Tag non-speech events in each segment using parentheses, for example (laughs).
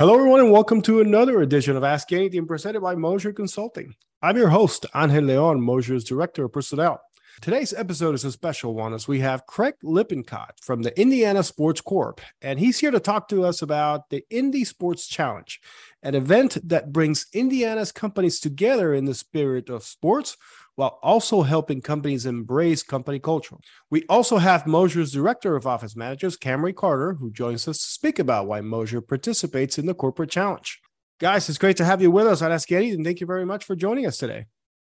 Hello, everyone, and welcome to another edition of Ask Anything presented by Moser Consulting. I'm your host, Angel Leon, Moser's Director of Personnel. Today's episode is a special one as we have Craig Lippincott from the Indiana Sports Corp, and he's here to talk to us about the Indy Sports Challenge, an event that brings Indiana's companies together in the spirit of sports while also helping companies embrace company culture. We also have Moser's Director of Office Managers, Camry Carter, who joins us to speak about why Moser participates in the corporate challenge. Guys, it's great to have you with us on Ask Eddie, and thank you very much for joining us today.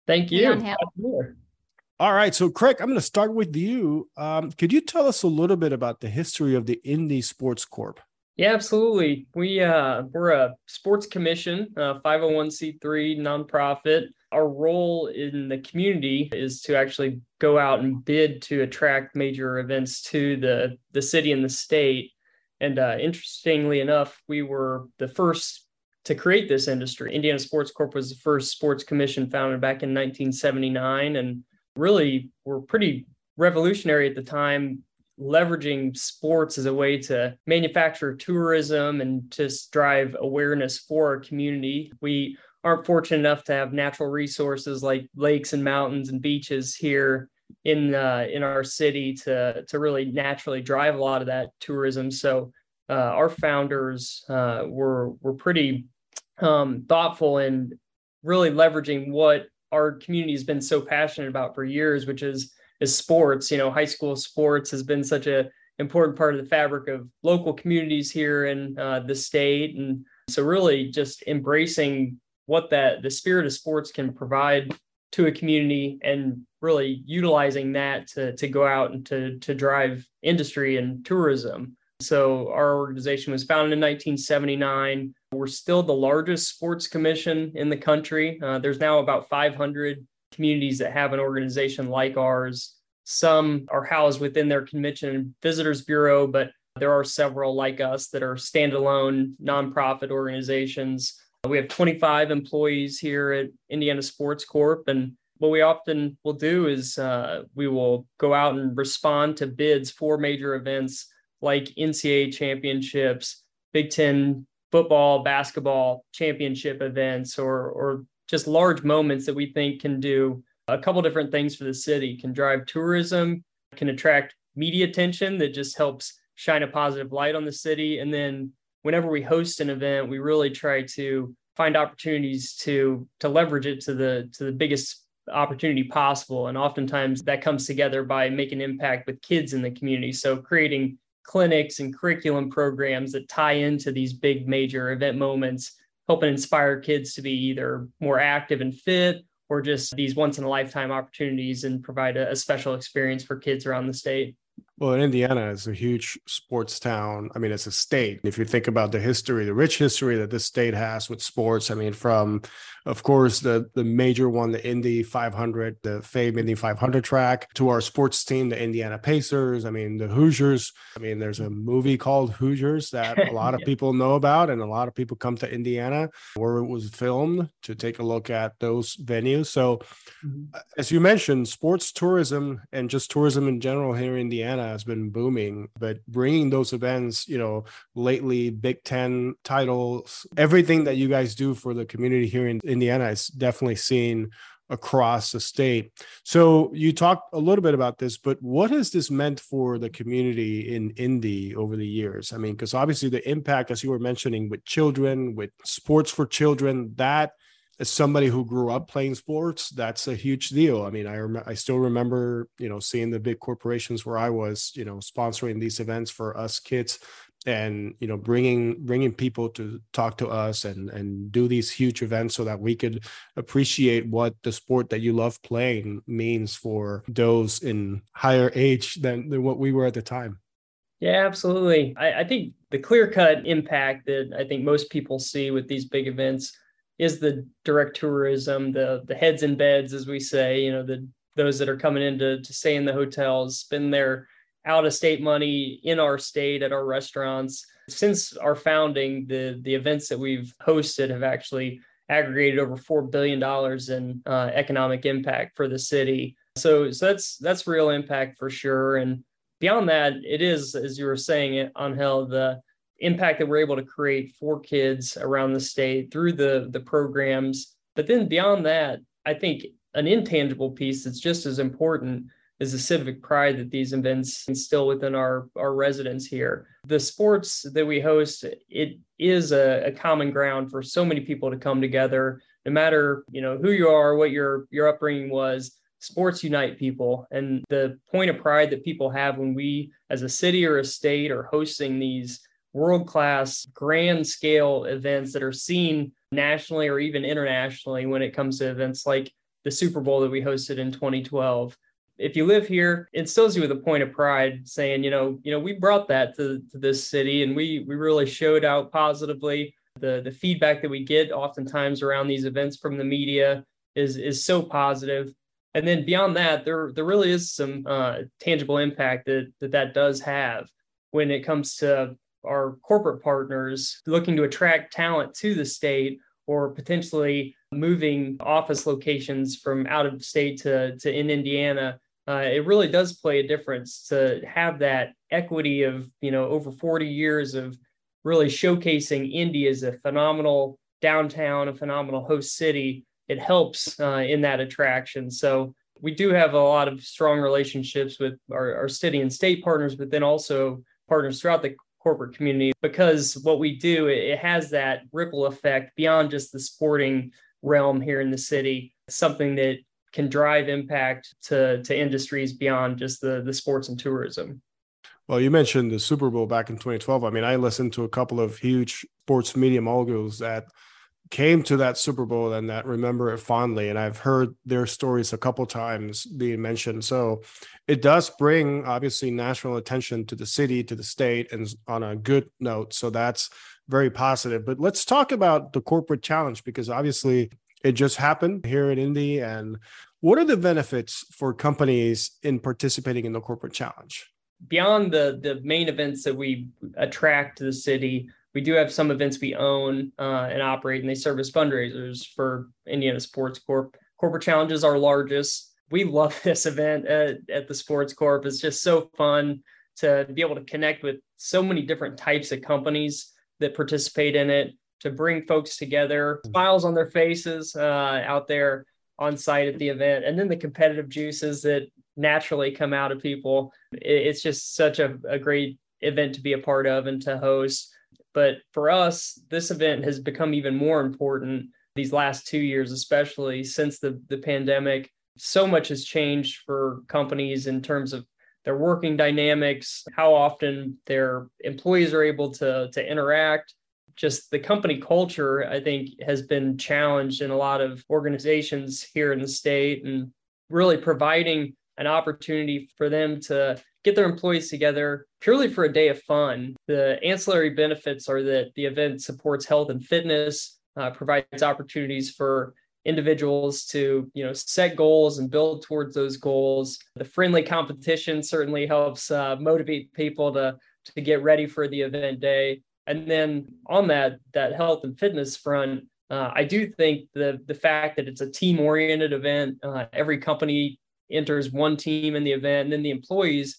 Thank you. All right, so Craig, I'm going to start with you. Um, could you tell us a little bit about the history of the Indy Sports Corp? Yeah, absolutely. We uh, we're a sports commission, a 501c3 nonprofit. Our role in the community is to actually go out and bid to attract major events to the the city and the state. And uh, interestingly enough, we were the first to create this industry. Indiana Sports Corp was the first sports commission founded back in 1979, and really were pretty revolutionary at the time leveraging sports as a way to manufacture tourism and just drive awareness for our community. We aren't fortunate enough to have natural resources like lakes and mountains and beaches here in uh, in our city to to really naturally drive a lot of that tourism. So uh, our founders uh, were were pretty um, thoughtful in really leveraging what our community has been so passionate about for years, which is is sports. You know, high school sports has been such a important part of the fabric of local communities here in uh, the state, and so really just embracing what that the spirit of sports can provide to a community and really utilizing that to to go out and to to drive industry and tourism. So our organization was founded in 1979. We're still the largest sports commission in the country. Uh, there's now about 500 communities that have an organization like ours. Some are housed within their convention and visitors bureau, but there are several like us that are standalone nonprofit organizations. We have 25 employees here at Indiana Sports Corp. And what we often will do is uh, we will go out and respond to bids for major events like NCAA championships, Big Ten football, basketball championship events, or, or just large moments that we think can do a couple different things for the city. Can drive tourism can attract media attention that just helps shine a positive light on the city. And then whenever we host an event we really try to find opportunities to to leverage it to the to the biggest opportunity possible. And oftentimes that comes together by making impact with kids in the community. So creating clinics and curriculum programs that tie into these big major event moments helping inspire kids to be either more active and fit or just these once in a lifetime opportunities and provide a, a special experience for kids around the state. Well, Indiana is a huge sports town. I mean, it's a state. If you think about the history, the rich history that this state has with sports, I mean, from, of course, the the major one, the Indy 500, the famed Indy 500 track, to our sports team, the Indiana Pacers. I mean, the Hoosiers. I mean, there's a movie called Hoosiers that a lot (laughs) of yeah. people know about, and a lot of people come to Indiana where it was filmed to take a look at those venues. So, mm-hmm. as you mentioned, sports tourism and just tourism in general here in Indiana has been booming, but bringing those events, you know, lately Big Ten titles, everything that you guys do for the community here in Indiana is definitely seen across the state. So you talked a little bit about this, but what has this meant for the community in Indy over the years? I mean, because obviously the impact, as you were mentioning, with children, with sports for children, that as somebody who grew up playing sports, that's a huge deal. I mean, I rem- I still remember, you know, seeing the big corporations where I was, you know, sponsoring these events for us kids, and you know, bringing bringing people to talk to us and and do these huge events so that we could appreciate what the sport that you love playing means for those in higher age than than what we were at the time. Yeah, absolutely. I, I think the clear cut impact that I think most people see with these big events is the direct tourism, the the heads in beds, as we say, you know, the those that are coming in to, to stay in the hotels, spend their out of state money in our state at our restaurants. Since our founding, the the events that we've hosted have actually aggregated over four billion dollars in uh, economic impact for the city. So so that's that's real impact for sure. And beyond that, it is as you were saying, Angel the impact that we're able to create for kids around the state through the the programs. But then beyond that, I think an intangible piece that's just as important is the civic pride that these events instill within our our residents here. The sports that we host, it is a, a common ground for so many people to come together, no matter you know who you are, what your your upbringing was. Sports unite people, and the point of pride that people have when we, as a city or a state, are hosting these world class, grand scale events that are seen nationally or even internationally when it comes to events like the Super Bowl that we hosted in 2012. If you live here, it instills you with a point of pride, saying, you know, you know, we brought that to, to this city, and we we really showed out positively. The the feedback that we get oftentimes around these events from the media is is so positive. And then beyond that, there there really is some uh, tangible impact that, that that does have when it comes to our corporate partners looking to attract talent to the state or potentially moving office locations from out of state to, to in Indiana. Uh, it really does play a difference to have that equity of you know over 40 years of really showcasing Indy as a phenomenal downtown, a phenomenal host city. It helps uh, in that attraction. So we do have a lot of strong relationships with our, our city and state partners, but then also partners throughout the corporate community because what we do it has that ripple effect beyond just the sporting realm here in the city. Something that can drive impact to to industries beyond just the the sports and tourism. Well you mentioned the super bowl back in 2012 i mean i listened to a couple of huge sports media moguls that came to that Super Bowl and that remember it fondly. And I've heard their stories a couple times being mentioned. So it does bring obviously national attention to the city, to the state, and on a good note. So that's very positive. But let's talk about the corporate challenge because obviously it just happened here in Indy. And what are the benefits for companies in participating in the corporate challenge? Beyond the the main events that we attract to the city, we do have some events we own uh, and operate, and they serve as fundraisers for Indiana Sports Corp. Corporate Challenge is our largest. We love (laughs) this event at, at the Sports Corp. It's just so fun to be able to connect with so many different types of companies that participate in it, to bring folks together, smiles on their faces uh, out there on site at the event, and then the competitive juices that naturally come out of people. It's just such a, a great event to be a part of and to host. But for us, this event has become even more important these last two years, especially since the, the pandemic. So much has changed for companies in terms of their working dynamics, how often their employees are able to, to interact. Just the company culture, I think, has been challenged in a lot of organizations here in the state and really providing an opportunity for them to get their employees together purely for a day of fun. The ancillary benefits are that the event supports health and fitness, uh, provides opportunities for individuals to you know set goals and build towards those goals the friendly competition certainly helps uh, motivate people to to get ready for the event day and then on that that health and fitness front uh, i do think the the fact that it's a team oriented event uh, every company enters one team in the event and then the employees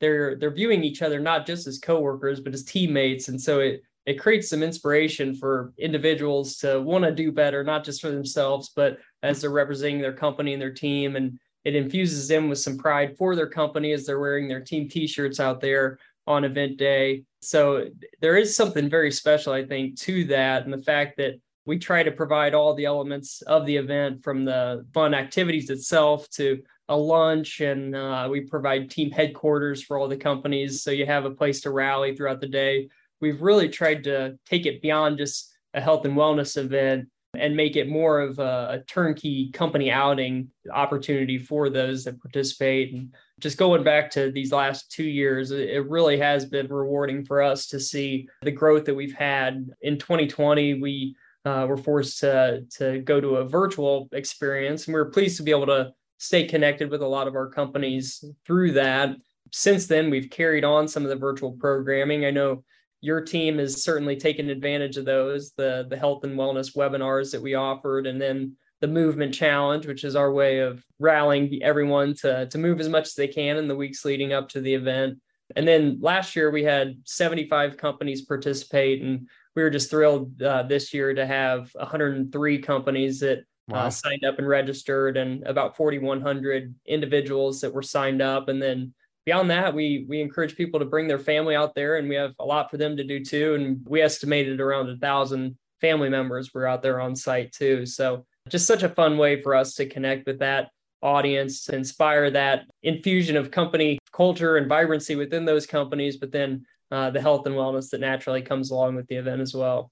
they're they're viewing each other not just as coworkers but as teammates. And so it it creates some inspiration for individuals to want to do better not just for themselves but as they're representing their company and their team. And it infuses them with some pride for their company as they're wearing their team t-shirts out there on event day. So there is something very special i think to that. And the fact that we try to provide all the elements of the event from the fun activities itself to a lunch and uh, we provide team headquarters for all the companies so you have a place to rally throughout the day. We've really tried to take it beyond just a health and wellness event and make it more of a, a turnkey company outing opportunity for those that participate. And just going back to these last two years it really has been rewarding for us to see the growth that we've had. In 2020 we uh, were forced to to go to a virtual experience and we we're pleased to be able to stay connected with a lot of our companies through that. Since then, we've carried on some of the virtual programming. I know your team has certainly taken advantage of those, the the health and wellness webinars that we offered, and then the movement challenge, which is our way of rallying everyone to to move as much as they can in the weeks leading up to the event. And then last year we had 75 companies participate, and we were just thrilled uh, this year to have 103 companies that uh, wow. uh, signed up and registered, and about 4,100 individuals that were signed up. And then beyond that, we we encourage people to bring their family out there, and we have a lot for them to do too. And we estimated around a thousand family members were out there on site too. So just such a fun way for us to connect with that audience, inspire that infusion of company culture and vibrancy within those companies, but then uh, the health and wellness that naturally comes along with the event as well.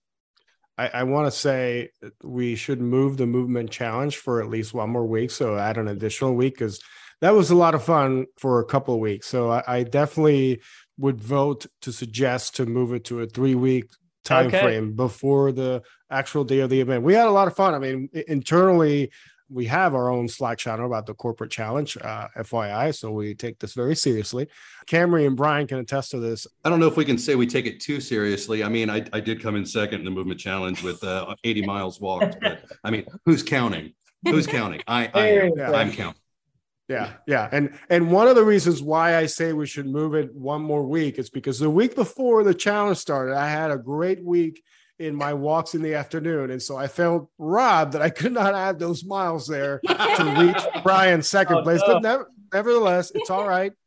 I, I want to say we should move the movement challenge for at least one more week. So add an additional week because that was a lot of fun for a couple of weeks. So I, I definitely would vote to suggest to move it to a three week time okay. frame before the actual day of the event. We had a lot of fun. I mean, internally, we have our own Slack channel about the corporate challenge, uh, FYI. So we take this very seriously. Camry and Brian can attest to this. I don't know if we can say we take it too seriously. I mean, I, I did come in second in the movement challenge with uh, 80 miles walked, but I mean, who's counting? Who's counting? I, I am. Yeah. I'm counting. Yeah, yeah. And and one of the reasons why I say we should move it one more week is because the week before the challenge started, I had a great week in my walks in the afternoon. And so I felt robbed that I could not add those miles there (laughs) to reach Brian's second oh, place. No. But never, nevertheless, it's all right. (laughs)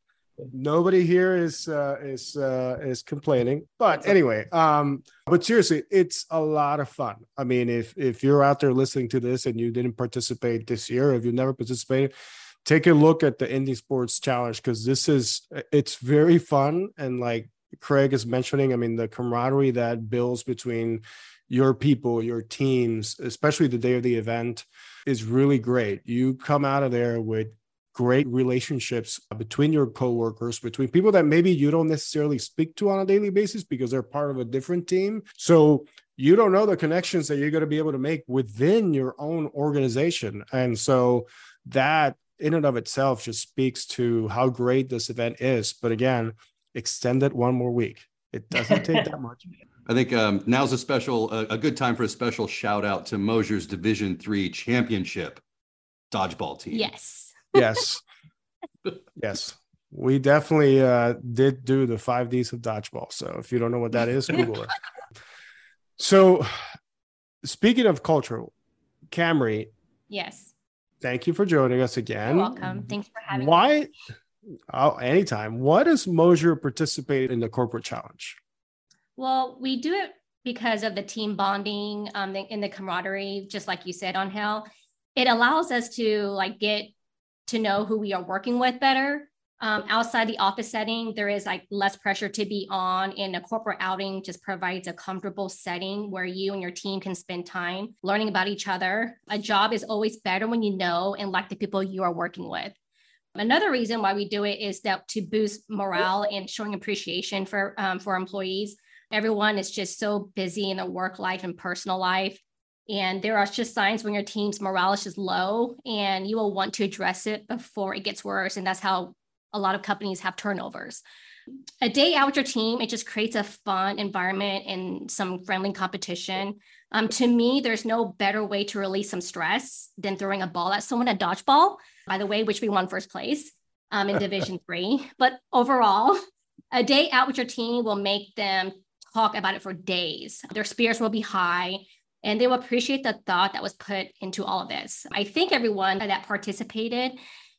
Nobody here is uh, is uh, is complaining. But anyway, um, but seriously, it's a lot of fun. I mean, if if you're out there listening to this and you didn't participate this year, if you never participated, take a look at the Indy Sports Challenge because this is it's very fun and like Craig is mentioning, I mean, the camaraderie that builds between your people, your teams, especially the day of the event, is really great. You come out of there with great relationships between your coworkers, between people that maybe you don't necessarily speak to on a daily basis because they're part of a different team. So you don't know the connections that you're going to be able to make within your own organization. And so that in and of itself just speaks to how great this event is. But again, extend it one more week. It doesn't take that much. (laughs) I think um, now's a special, a, a, good time for a special shout out to Moser's Division Three Championship dodgeball team. Yes. yes. (laughs) yes. We definitely uh, did do the five Ds of dodgeball. So if you don't know what that is, Google it. (laughs) So, speaking of culture, Camry. Yes. Thank you for joining us again. You're welcome. Thanks for having me. Why, me. Oh, anytime. Why does Moser participate in the corporate challenge? Well, we do it because of the team bonding um, in the camaraderie, just like you said Angel. It allows us to like get to know who we are working with better. Um, outside the office setting, there is like less pressure to be on, and a corporate outing just provides a comfortable setting where you and your team can spend time learning about each other. A job is always better when you know and like the people you are working with. Another reason why we do it is that to boost morale and showing appreciation for um, for employees. Everyone is just so busy in their work life and personal life. And there are just signs when your team's morale is just low, and you will want to address it before it gets worse. And that's how a lot of companies have turnovers. A day out with your team, it just creates a fun environment and some friendly competition. Um, to me, there's no better way to release some stress than throwing a ball at someone at dodgeball by the way, which we won first place um, in (laughs) Division Three. But overall, a day out with your team will make them talk about it for days. Their spirits will be high and they will appreciate the thought that was put into all of this. I thank everyone that participated.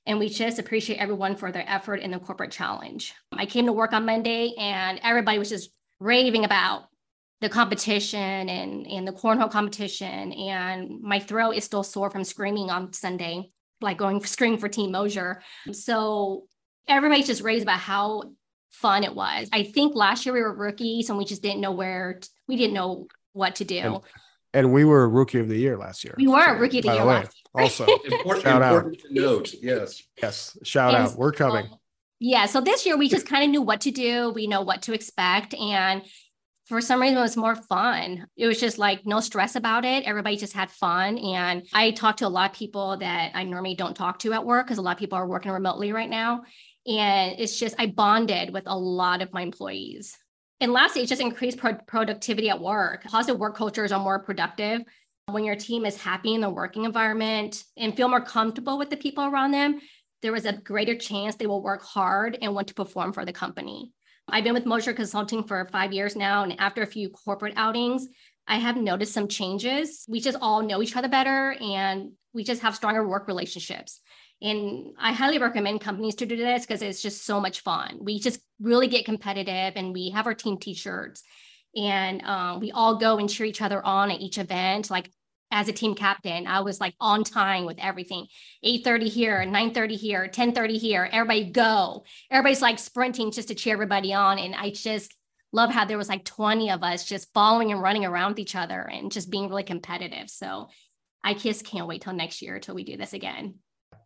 And we just appreciate everyone for their effort in the corporate challenge. I came to work on Monday and everybody was just raving about the competition and, and the cornhole competition. And my throat is still sore from screaming on Sunday like going screaming for Team Moser. So everybody's just raised about how fun it was. I think last year we were rookies and we just didn't know where to, we didn't know what to do. And, and, we were rookie of the year last year. We were so, rookie of the year the way, Also, (laughs) important, shout important out. to note. Yes. Yes. Shout and out. We're coming. So, yeah. So this year we just kind of knew what to do. We know what to expect. And for some reason it was more fun. It was just like no stress about it. Everybody just had fun. And I talked to a lot of people that I normally don't talk to at work because a lot of people are working remotely right now. And it's just, I bonded with a lot of my employees. And lastly, it just increased pro- productivity at work. Positive work cultures are more productive. When your team is happy in the working environment and feel more comfortable with the people around them, there is a greater chance they will work hard and want to perform for the company. I've been with Moser Consulting for five years now. And after a few corporate outings, I have noticed some changes. We just all know each other better and we just have stronger work relationships. And I highly recommend companies to do this because it's just so much fun. We just really get competitive and we have our team t shirts and um, we all go and cheer each other on at each event. Like as a team captain, I was like on time with everything. 8:30 here, 9:30 here, 10:30 here. Everybody go. Everybody's like sprinting just to cheer everybody on. And I just love how there was like 20 of us just following and running around with each other and just being really competitive. So I just can't wait till next year till we do this again.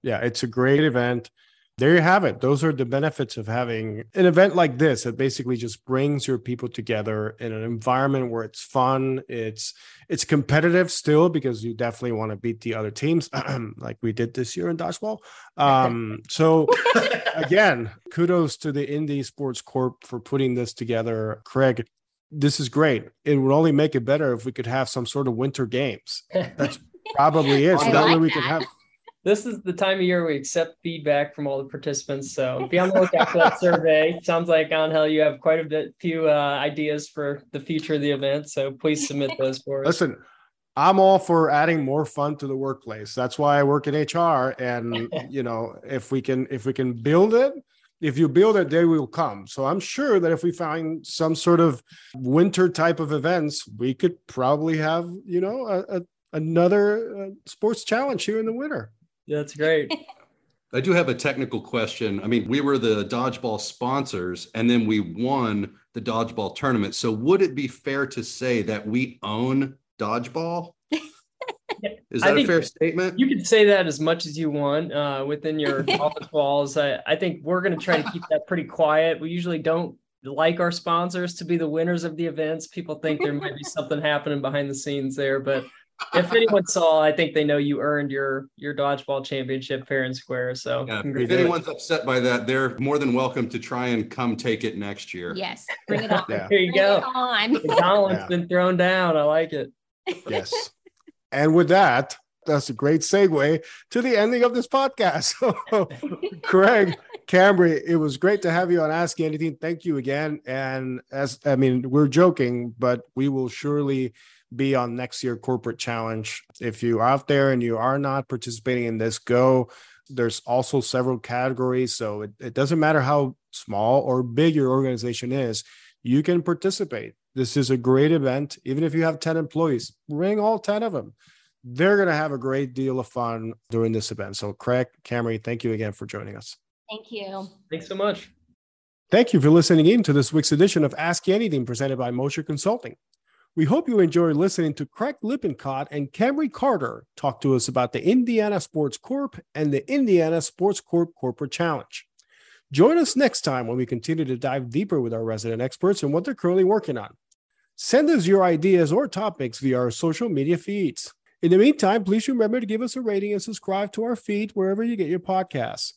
Yeah, it's a great event there you have it. Those are the benefits of having an event like this. It basically just brings your people together in an environment where it's fun. It's it's competitive still because you definitely want to beat the other teams, (clears throat) like we did this year in dodgeball. Um, (laughs) so again, kudos to the Indy Sports Corp for putting this together. Craig, this is great. It would only make it better if we could have some sort of winter games. (laughs) That's probably it. So that like way we that. could have this is the time of year we accept feedback from all the participants. So be on the lookout for that survey. (laughs) Sounds like Angel, you have quite a bit few uh, ideas for the future of the event. So please submit (laughs) those for us. Listen, I'm all for adding more fun to the workplace. That's why I work in HR. And (laughs) you know, if we can if we can build it, if you build it, they will come. So I'm sure that if we find some sort of winter type of events, we could probably have, you know, a, a another uh, sports challenge here in the winter. Yeah, that's great. I do have a technical question. I mean, we were the dodgeball sponsors and then we won the dodgeball tournament. So would it be fair to say that we own dodgeball? (laughs) Is that a fair statement? You can say that as much as you want uh, within your (laughs) office walls. I, I think we're going to try to keep that pretty quiet. We usually don't like our sponsors to be the winners of the events. People think there might be something happening behind the scenes there, but if anyone saw, I think they know you earned your your dodgeball championship fair and square. So yeah, if anyone's upset by that, they're more than welcome to try and come take it next year. Yes, bring it on. (laughs) yeah. There you bring go. on. The gauntlet's yeah. been thrown down. I like it. Yes. And with that, that's a great segue to the ending of this podcast. (laughs) Craig, Camry, it was great to have you on Ask Anything. Thank you again. And as I mean, we're joking, but we will surely be on next year corporate challenge. If you are out there and you are not participating in this, go. There's also several categories. So it, it doesn't matter how small or big your organization is, you can participate. This is a great event. Even if you have 10 employees, bring all 10 of them. They're going to have a great deal of fun during this event. So, Craig, Camry, thank you again for joining us. Thank you. Thanks so much. Thank you for listening in to this week's edition of Ask Anything presented by Moser Consulting. We hope you enjoyed listening to Craig Lippincott and Camry Carter talk to us about the Indiana Sports Corp and the Indiana Sports Corp Corporate Challenge. Join us next time when we continue to dive deeper with our resident experts and what they're currently working on. Send us your ideas or topics via our social media feeds. In the meantime, please remember to give us a rating and subscribe to our feed wherever you get your podcasts.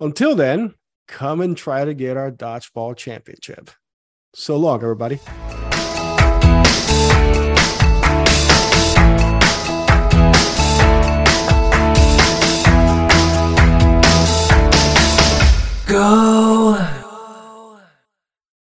Until then, come and try to get our dodgeball championship. So long, everybody. go.